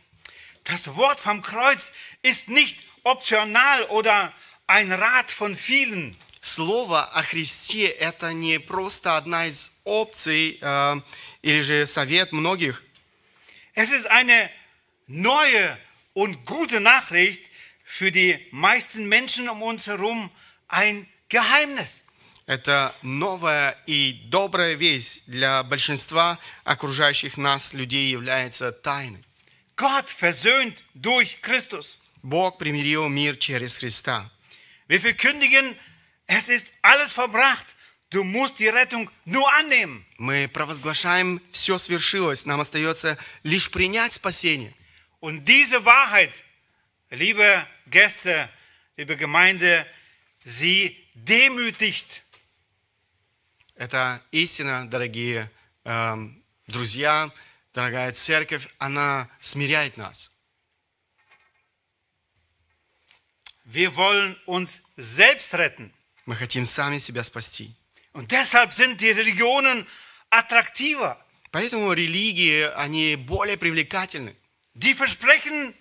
Das Wort vom Kreuz ist nicht optional oder ein Rat von vielen. Слово о Христе – это не просто одна из опций э, или же совет многих. Es ist eine neue und gute Nachricht für die meisten Menschen um uns herum, ein Geheimnis. Это новая и добрая весть для большинства окружающих нас людей является тайной. Gott versöhnt durch Christus. Бог примирил мир через Христа. Wir verkündigen, es ist alles verbracht. Du musst die Rettung nur annehmen. Мы провозглашаем, все свершилось, нам остается лишь принять спасение. Und diese Wahrheit, liebe Gäste, liebe Gemeinde, sie demütigt. Это истина, дорогие эм, друзья, дорогая церковь, она смиряет нас. Wir wollen uns selbst retten. Мы хотим сами себя спасти. Und deshalb sind die Religionen attraktiver. Поэтому религии, они более привлекательны. Die versprechen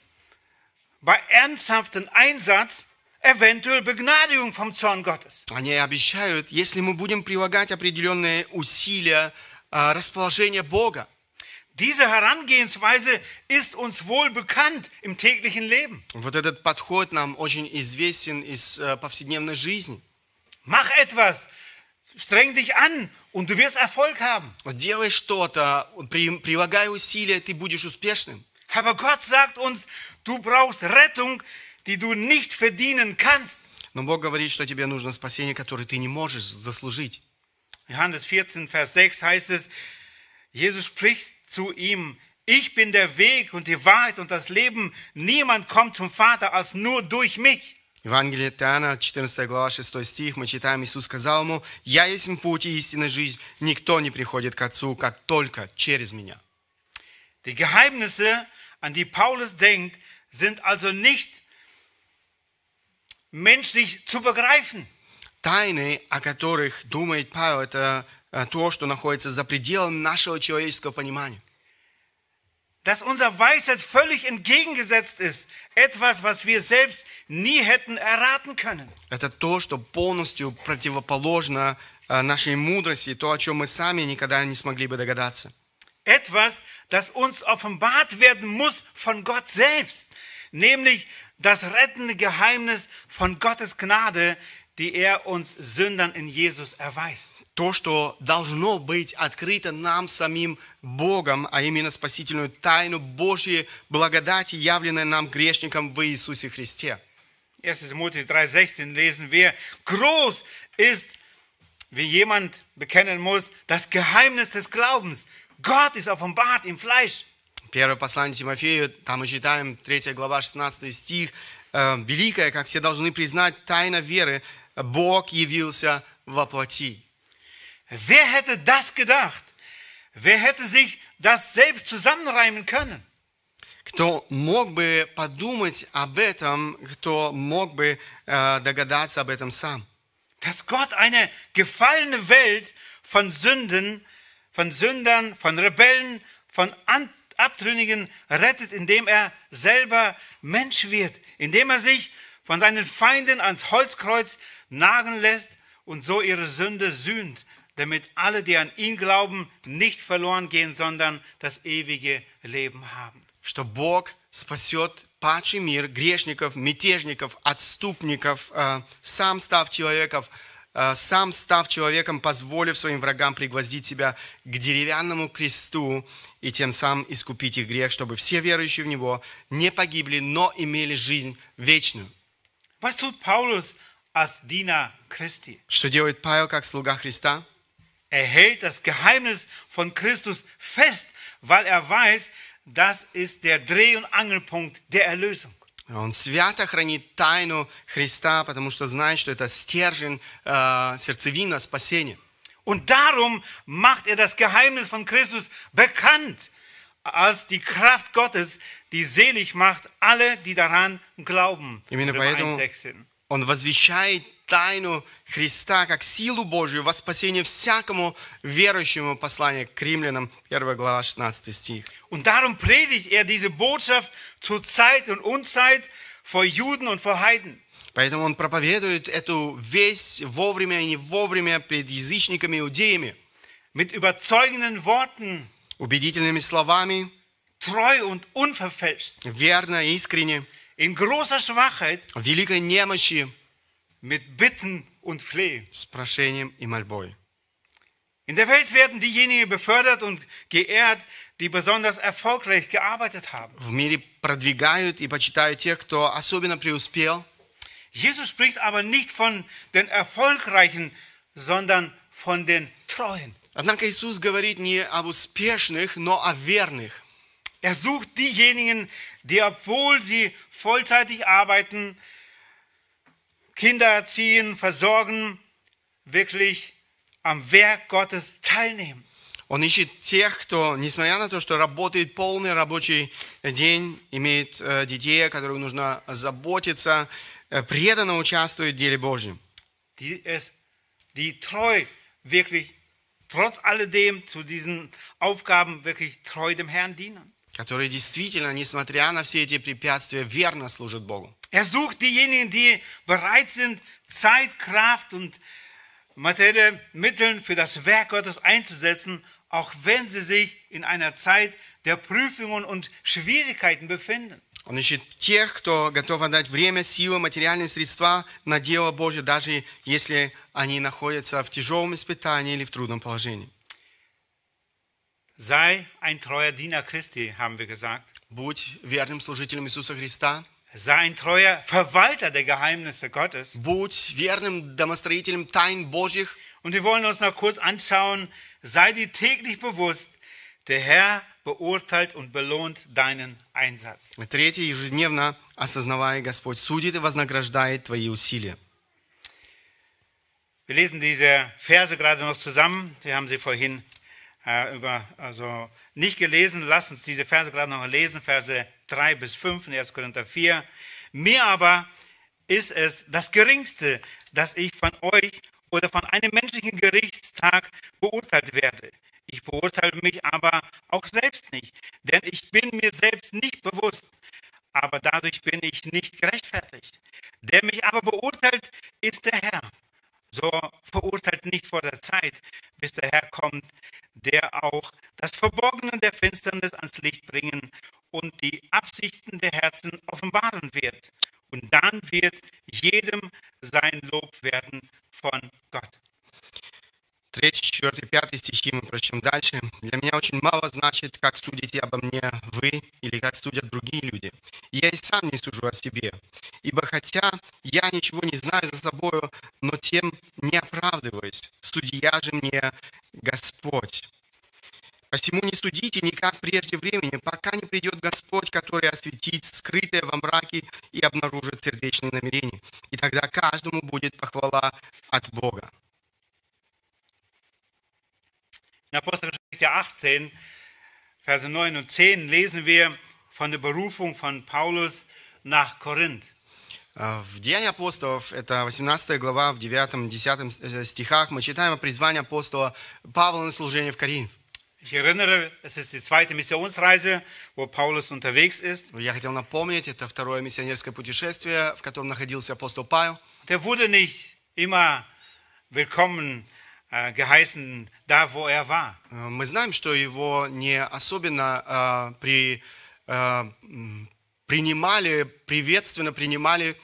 bei ernsthaftem Einsatz eventuell Begnadigung vom Zorn Gottes. Они обещают, если мы будем прилагать определенные усилия, э, расположение Бога. Diese Herangehensweise ist uns wohl bekannt im täglichen Leben. Вот этот подход нам очень известен из э, повседневной жизни. Mach etwas, streng dich an und du wirst Erfolg haben. Делай что-то, при- прилагай усилия, ты будешь успешным. Aber Gott sagt uns, du brauchst Rettung, die du nicht verdienen kannst. Но Бог говорит, что тебе нужно спасение, которое ты не можешь заслужить. Johannes 14, Vers 6 heißt es, Jesus spricht zu ihm, ich bin der Weg und die Wahrheit und das Leben. Niemand kommt zum Vater als nur durch mich. Евангелие от Иоанна, 14 глава, 6 стих, мы читаем, Иисус сказал ему, «Я есть путь и истинная жизнь, никто не приходит к Отцу, как только через Меня». Die Geheimnisse, an die Paulus denkt, sind also nicht menschlich zu begreifen. Тайны, о которых думает Павел, это э, то, что находится за пределом нашего человеческого понимания. Dass unserer Weisheit völlig entgegengesetzt ist. Etwas, was wir selbst nie hätten erraten können. Это то, что полностью противоположно э, нашей мудрости, то, о чем мы сами никогда не смогли бы догадаться. Etwas, das uns offenbart werden muss von Gott selbst. Nämlich das rettende Geheimnis von Gottes Gnade, die er uns Sündern in Jesus erweist. То, что должно быть открыто нам самим Богом, а именно спасительную тайну Божьей благодати, явленной нам грешникам в Иисусе Христе. 1. Timotheus 3,16 lesen wir, groß ist, wie jemand bekennen muss, das Geheimnis des Glaubens. Gott ist offenbart im Fleisch. Первое послание Тимофею, там мы читаем 3 глава 16 стих. э, Великая, как все должны признать, тайна веры, Бог явился во плоти. Wer hätte das gedacht? Wer hätte sich das selbst zusammenreimen können? Кто мог бы подумать об этом, кто мог бы э, догадаться об этом сам? Dass Gott eine gefallene Welt von Sünden, von Sündern, von Rebellen, von An Abtrünnigen rettet, indem er selber Mensch wird, indem er sich von seinen Feinden ans Holzkreuz nageln lässt und so ihre Sünde sühnt, damit alle, die an ihn glauben, nicht verloren gehen, sondern das ewige Leben haben. Что Бог спасет падший мир, грешников, мятежников, отступников, э, сам став человеком, э, сам став человеком, позволив своим врагам пригвоздить себя к деревянному кресту и тем самым искупить их грех, чтобы все верующие в Него не погибли, но имели жизнь вечную. Что делает Павел как слуга Христа? Er hält das Geheimnis von Christus fest, weil er weiß, das ist der Dreh- und Angelpunkt der Erlösung. Он свято хранит тайну Христа, потому что знает, что это стержень, э, сердцевина спасения. Und darum macht er das Geheimnis von Christus bekannt als die Kraft Gottes, die selig macht alle, die daran glauben. Именно Römer поэтому 1,16. Он возвещает тайну Христа как силу Божию во спасение всякому верующему послание к римлянам, 1 глава, 16 стих. Und darum predigt er diese Botschaft zur Zeit und Unzeit vor Juden und vor Heiden. Поэтому он проповедует эту весть вовремя и не вовремя пред язычниками, иудеями, Mit überzeugenden Worten, убедительными словами, treu und unverfälscht, верно, искренне, in großer Schwachheit, в великой немощи, mit Bitten und Flehen. с прошением и мольбой. In der Welt werden diejenigen befördert und geehrt, die besonders erfolgreich gearbeitet haben. В мире продвигают и почитают тех, кто особенно преуспел. Jesus spricht aber nicht von den Erfolgreichen, sondern von den Treuen. Однако Иисус говорит не об успешных, но о верных. Er sucht diejenigen, die, obwohl sie vollzeitig arbeiten, Kinder erziehen, versorgen, wirklich am Werk Gottes teilnehmen. Он ищет тех, кто, несмотря на то, что работает полный рабочий день, имеет э, детей, о которых нужно заботиться, э, преданно участвует в деле Божьем. Die, es, die treu, wirklich, trotz alledem zu diesen Aufgaben wirklich treu dem Herrn dienen. которые действительно, несмотря на все эти препятствия, верно служат Богу. Er sucht diejenigen, die bereit sind, Zeit, Kraft und materielle Mittel für das Werk Gottes einzusetzen, auch wenn sie sich in einer Zeit der Prüfungen und Schwierigkeiten befinden. Он ищет тех, кто готов отдать время, силы, материальные средства на дело Божье, даже если они находятся в тяжелом испытании или в трудном положении. Sei ein treuer Diener Christi, haben wir gesagt. Будь верным служителем Иисуса Христа, Sei ein treuer Verwalter der Geheimnisse Gottes. будь верным домостроителем тайн Божьих, Und wir wollen uns noch kurz anschauen, sei dir täglich bewusst, der Herr beurteilt und belohnt deinen Einsatz. Третье, ежедневно осознавая, Господь судит и вознаграждает твои усилия. Wir lesen diese Verse gerade noch zusammen. Wir haben sie vorhin äh, über, also nicht gelesen. Lass uns diese Verse gerade noch lesen. Verse 3 bis 5 in 1. Korinther 4. Mir aber ist es das Geringste, dass ich von euch oder von einem menschlichen Gerichtstag beurteilt werde. Ich beurteile mich aber auch selbst nicht, denn ich bin mir selbst nicht bewusst, aber dadurch bin ich nicht gerechtfertigt. Der mich aber beurteilt, ist der Herr. So verurteilt nicht vor der Zeit, bis der Herr kommt, der auch das Verborgene der Finsternis ans Licht bringen und die Absichten der Herzen offenbaren wird. Und dann wird jedem sein Lob werden von Gott. Третий, четвертый, пятый стихи мы прочтем дальше. Для меня очень мало значит, как судите обо мне вы или как судят другие люди. Я и сам не сужу о себе. Ибо хотя я ничего не знаю за собою, но тем не оправдываюсь. Судья же мне Господь. Посему не судите никак прежде времени, пока не придет Господь, который осветит скрытое во мраке и обнаружит сердечные намерения. И тогда каждому будет похвала от Бога. In Apostelgeschichte 18, Verse 9 und 10 lesen wir von der Berufung von Paulus nach Korinth. А, В Деянии апостолов, это 18 глава, в 9-10 стихах, мы читаем о призвании апостола Павла на служение в Коринф. Ich erinnere, es ist die zweite Missionsreise, wo Paulus unterwegs ist. Я хотел напомнить, это второе миссионерское путешествие, в котором находился апостол Павел. Der wurde nicht immer willkommen äh, geheißen, da wo er war. Э, Мы знаем, что его не особенно э, при, э, м, принимали, приветственно принимали.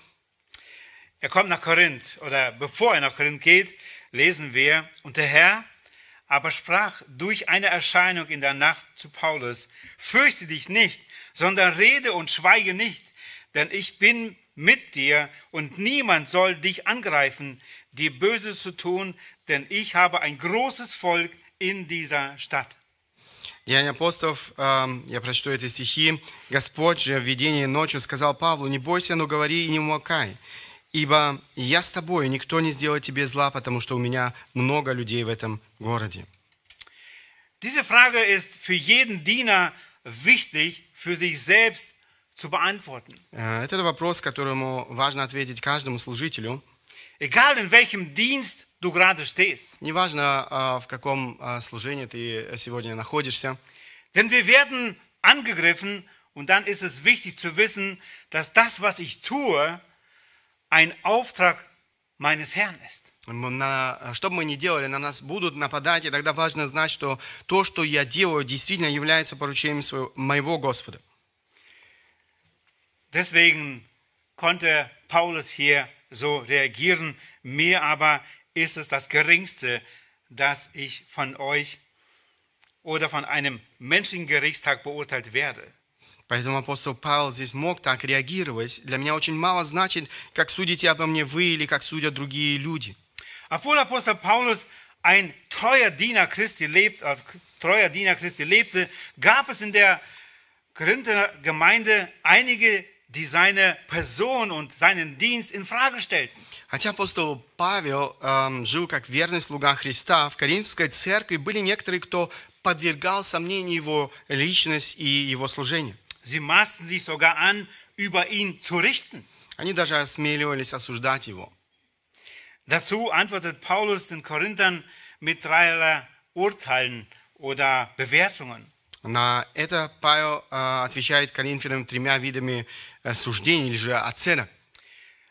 Er kommt nach Korinth oder bevor er nach Korinth geht, lesen wir, und der Herr aber sprach durch eine Erscheinung in der Nacht zu Paulus, fürchte dich nicht, sondern rede und schweige nicht, denn ich bin mit dir und niemand soll dich angreifen, dir Böses zu tun, denn ich habe ein großes Volk in dieser Stadt. Деяния апостолов, э, я прочту эти стихи. «Господь же в видении ночью сказал Павлу, не бойся, но говори и не умолкай, ибо я с тобой, никто не сделает тебе зла, потому что у меня много людей в этом городе». Diese Frage ist für jeden Diener wichtig, für sich selbst zu beantworten. Э, Это вопрос, которому важно ответить каждому служителю. Egal in welchem Dienst du gerade stehst. Неважно, э, в каком э, служении ты сегодня находишься. Denn wir werden angegriffen und dann ist es wichtig zu wissen, dass das, was ich tue, ein Auftrag meines Herrn ist. М, На, что бы мы ни делали, на нас будут нападать, и тогда важно знать, что то, что я делаю, действительно является поручением своего, моего Господа. Deswegen konnte Paulus hier so reagieren. Mir aber ist es das Geringste, dass ich von euch oder von einem menschlichen Gerichtstag beurteilt werde. Поэтому апостол Павел здесь мог так реагировать. Для меня очень мало значит, как судите обо мне вы или как судят другие люди. Obwohl Apostel Paulus ein treuer Diener Christi lebt, als treuer Diener Christi lebte, gab es in der Korinther Gemeinde einige, die seine Person und seinen Dienst in Frage stellten. Хотя апостол Павел эм, жил как верный слуга Христа, в Коринфской церкви были некоторые, кто подвергал сомнению его личность и его служение. Sie maßten sich sogar an, über ihn zu richten. Они даже осмеливались осуждать его. Dazu antwortet Paulus den Korinthern mit dreierlei Urteilen oder Bewertungen. На это Павел э, отвечает Коринфянам тремя видами э, суждений или же оценок.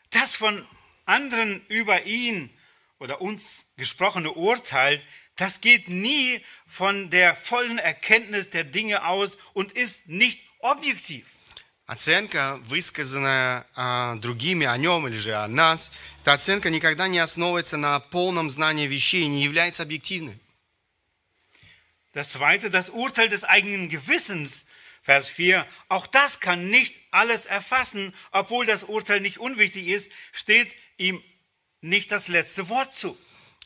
Das von anderen über ihn oder uns gesprochene Urteil, das geht nie von der vollen Erkenntnis der Dinge aus und ist nicht objektiv. Оценка, высказанная а, другими о нем или же о нас, эта оценка никогда не основывается на полном знании вещей и не является объективной. Das zweite, das Urteil des eigenen Gewissens, Vers 4, auch das kann nicht alles erfassen, obwohl das Urteil nicht unwichtig ist, steht ihm nicht das letzte Wort zu.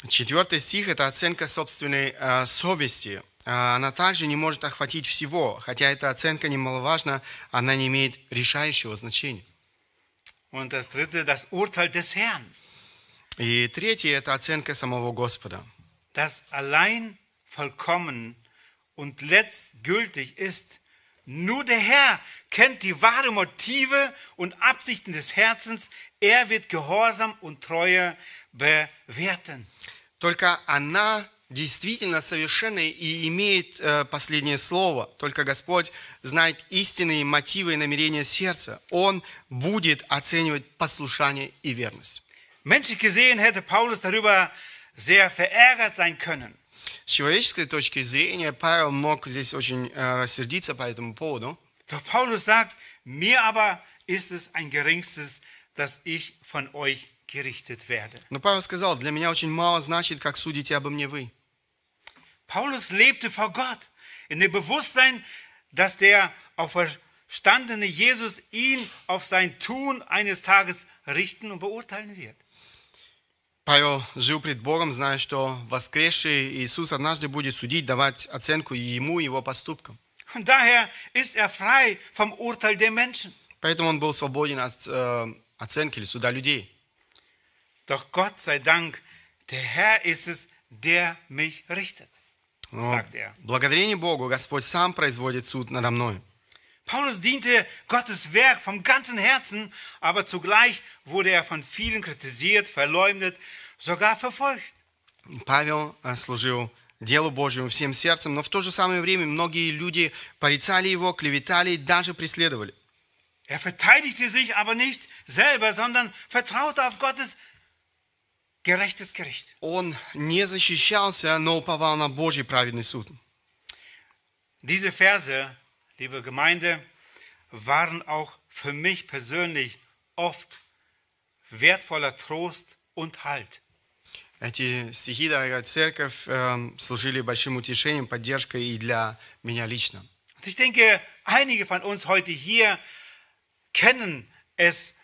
Четвертый стих – это оценка собственной а, совести. А, Она также не может охватить всего, хотя эта оценка немаловажна, она не имеет решающего значения. Und das dritte, das Urteil des Herrn, И третье – это оценка самого Господа. das allein vollkommen und letztgültig ist. Nur der Herr kennt die wahren Motive und Absichten des Herzens. Er wird Gehorsam und Treue bewerten. Только она действительно совершенна и имеет э, последнее слово. Только Господь знает истинные мотивы и намерения сердца. Он будет оценивать послушание и верность. Menschlich gesehen hätte Paulus darüber sehr verärgert sein können. С человеческой точки зрения Павел мог здесь очень э, рассердиться по этому поводу. Doch Paulus sagt, mir aber ist es ein geringstes, dass ich von euch gerichtet werde. Но Павел сказал, для меня очень мало значит, как судите обо мне вы. Paulus lebte vor Gott in dem Bewusstsein, dass der auferstandene Jesus ihn auf sein Tun eines Tages richten und beurteilen wird. Павел жил пред Богом, зная, что воскресший Иисус однажды будет судить, давать оценку и ему, и его поступкам. Und daher ist er frei vom Urteil der Menschen. Поэтому он был свободен от э, оценки или суда людей. Doch Gott sei Dank, der Herr ist es, der mich richtet, Но Sagt er. благодарение Богу, Господь сам производит суд надо мною. Paulus diente Gottes Werk vom ganzen Herzen, aber zugleich wurde er von vielen kritisiert, verleumdet, sogar verfolgt. Павел э, служил делу Божьему всем сердцем, но в то же самое время многие люди порицали его, клеветали и даже преследовали. Er verteidigte sich aber nicht selber, sondern vertraute auf Gottes gerechtes Gericht. Он не защищался, но уповал на Божий праведный суд. Diese Verse, liebe Gemeinde, waren auch für mich persönlich oft wertvoller Trost und Halt. Эти стихи, дорогая церковь, эм, служили большим утешением, поддержкой и для меня лично. Und ich denke, einige von uns heute hier kennen es,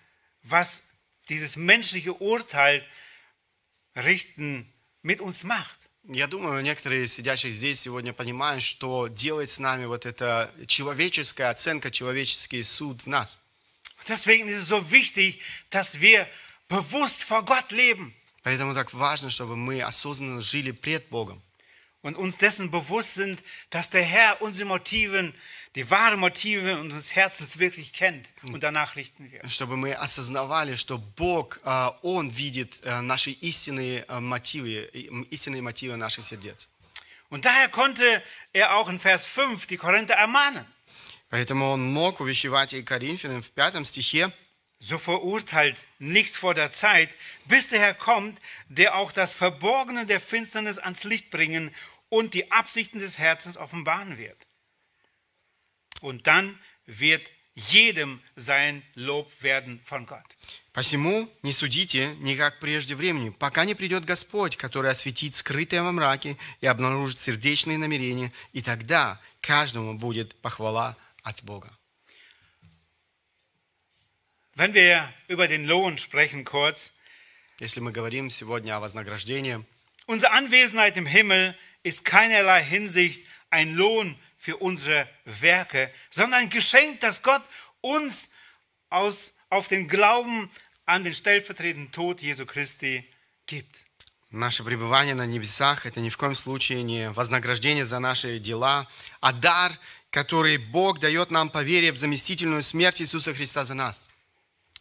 was dieses menschliche Urteil richten mit uns macht. Я думаю, некоторые сидящих здесь сегодня понимают, что делает с нами вот эта человеческая оценка, человеческий суд в нас. Deswegen ist es so wichtig, dass wir bewusst vor Gott leben Поэтому так важно, чтобы мы осознанно жили пред Богом. und uns dessen bewusst sind, dass der Herr unsere Motiven, die wahren Motive unseres Herzens wirklich kennt und danach richten wird. Чтобы мы осознавали, что Бог, э, Он видит э, наши истинные э, мотивы, и, м, истинные мотивы наших сердец. Und daher konnte er auch in Vers 5 die Korinther ermahnen. Поэтому Он мог увещевать и Коринфянам в пятом стихе, So verurteilt nichts vor der Zeit, bis der Herr kommt, der auch das Verborgene der Finsternis ans Licht bringen und die Absichten des Herzens offenbaren wird. Und dann wird jedem sein Lob werden von Gott. «Посему не судите, не как прежде времени, пока не придет Господь, который осветит скрытое во мраке и обнаружит сердечные намерения, и тогда каждому будет похвала от Бога». Wenn wir über den Lohn sprechen kurz, Если мы говорим сегодня о вознаграждении, unsere Anwesenheit im Himmel ist keinerlei Hinsicht ein Lohn für unsere Werke, sondern ein Geschenk, das Gott uns aus, auf den Glauben an den stellvertretenden Tod Jesu Christi gibt. Наше пребывание на небесах – это ни в коем случае не вознаграждение за наши дела, а дар, который Бог дает нам по вере в заместительную смерть Иисуса Христа за нас.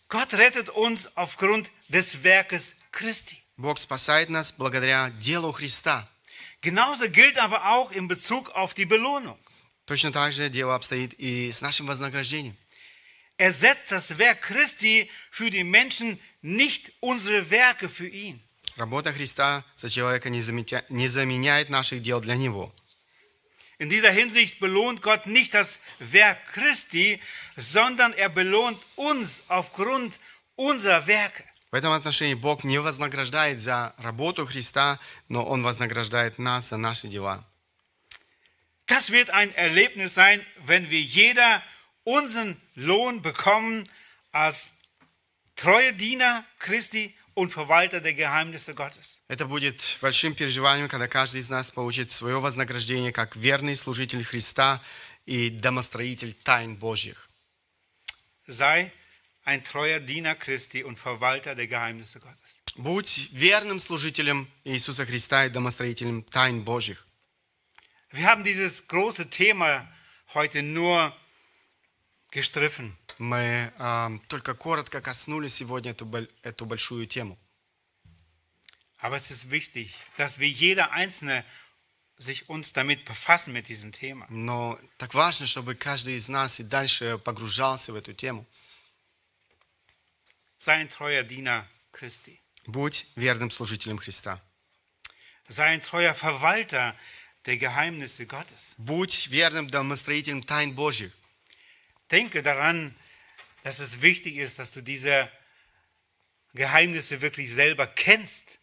Gott rettet uns aufgrund des Werkes Christi. Бог спасает нас благодаря делу Христа. Genauso gilt aber auch in Bezug auf die Belohnung. Точно так же дело обстоит и с нашим вознаграждением. Er setzt das Werk Christi für die Menschen, nicht unsere Werke für ihn. Работа Христа за человека не, заметя- не заменяет наших дел для Него. In dieser Hinsicht belohnt Gott nicht das Werk Christi, sondern er belohnt uns aufgrund unserer Werke. В этом отношении Бог не вознаграждает за работу Христа, но Он вознаграждает нас за наши дела. Das wird ein Erlebnis sein, wenn wir jeder unseren Lohn bekommen als treue Diener Christi und Verwalter der Geheimnisse Gottes. Это будет большим переживанием, когда каждый из нас получит свое вознаграждение как верный служитель Христа и домостроитель тайн Божьих. Sei ein treuer Diener Christi und Verwalter der Geheimnisse Gottes. Будь верным служителем Иисуса Христа и домостроителем тайн Божьих. Wir haben dieses große Thema heute nur gestriffen. Мы а, только коротко коснулись сегодня эту, боль- эту большую тему. Aber es ist wichtig, dass wir jeder Einzelne sich uns damit befassen mit diesem Thema. Но так важно, чтобы каждый из нас и дальше погружался в эту тему. Sei ein treuer Diener Christi. Будь верным служителем Христа. Sei ein treuer Verwalter der Geheimnisse Gottes. Будь верным домостроителем тайн Божьих. Denke daran, dass es wichtig ist, dass du diese Geheimnisse wirklich selber kennst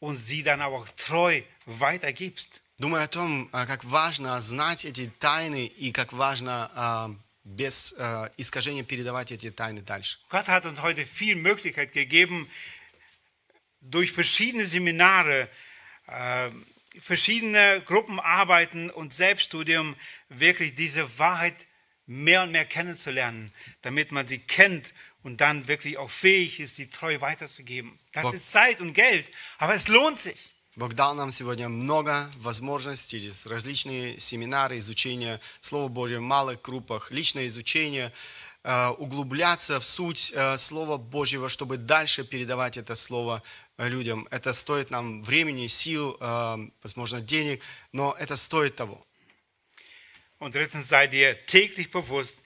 und sie dann aber auch treu weitergibst. Думай о том, а, как важно знать эти тайны и как важно а, без а, искажения передавать эти тайны дальше. Gott hat uns heute viel Möglichkeit gegeben, durch verschiedene Seminare, äh, verschiedene Gruppenarbeiten und Selbststudium wirklich diese Wahrheit mehr und mehr kennenzulernen, damit man sie kennt und dann wirklich auch fähig ist, sie treu weiterzugeben. Das Boah. ist Zeit und Geld, aber es lohnt sich. Бог дал нам сегодня много возможностей, через различные семинары, изучение Слова Божьего в малых группах, личное изучение, э, углубляться в суть э, Слова Божьего, чтобы дальше передавать это Слово э, людям. Это стоит нам времени, сил, э, возможно, денег, но это стоит того. Und drittens sei dir täglich bewusst,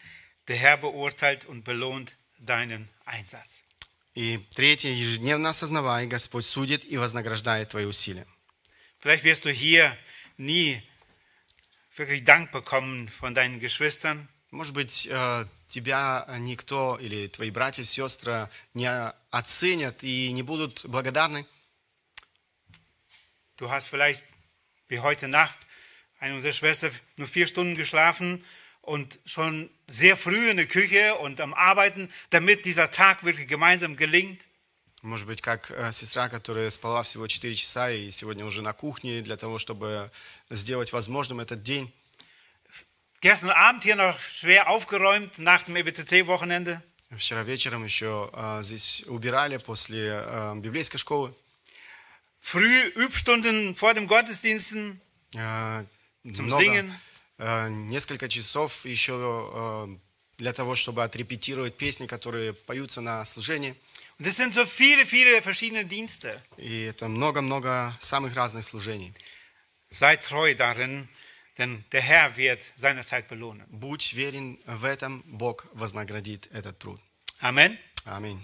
der Herr beurteilt und belohnt deinen Einsatz. И третье, ежедневно осознавай, Господь судит и вознаграждает твои усилия. Vielleicht wirst du hier nie wirklich Dank bekommen von deinen Geschwistern. Может быть, э, тебя никто или твои братья и сестры не оценят и не будут благодарны. Du hast vielleicht wie heute Nacht eine unserer Schwester nur vier Stunden geschlafen und schon sehr früh in der Küche und am Arbeiten, damit dieser Tag wirklich gemeinsam gelingt. Может быть, как э, сестра, которая спала всего 4 часа и сегодня уже на кухне для того, чтобы сделать возможным этот день. Gestern Abend hier noch schwer aufgeräumt nach dem EBTC-Wochenende. Вчера вечером еще э, здесь убирали после э, библейской школы. Früh Übstunden vor dem Gottesdiensten. Э, Zum много, Singen. э, несколько часов еще э, для того, чтобы отрепетировать песни, которые поются на служении. Und das sind so viele, viele verschiedene Dienste. И это много-много самых разных служений. Sei treu darin, denn der Herr wird seine Zeit belohnen. Будь верен в этом, Бог вознаградит этот труд. Amen. Аминь.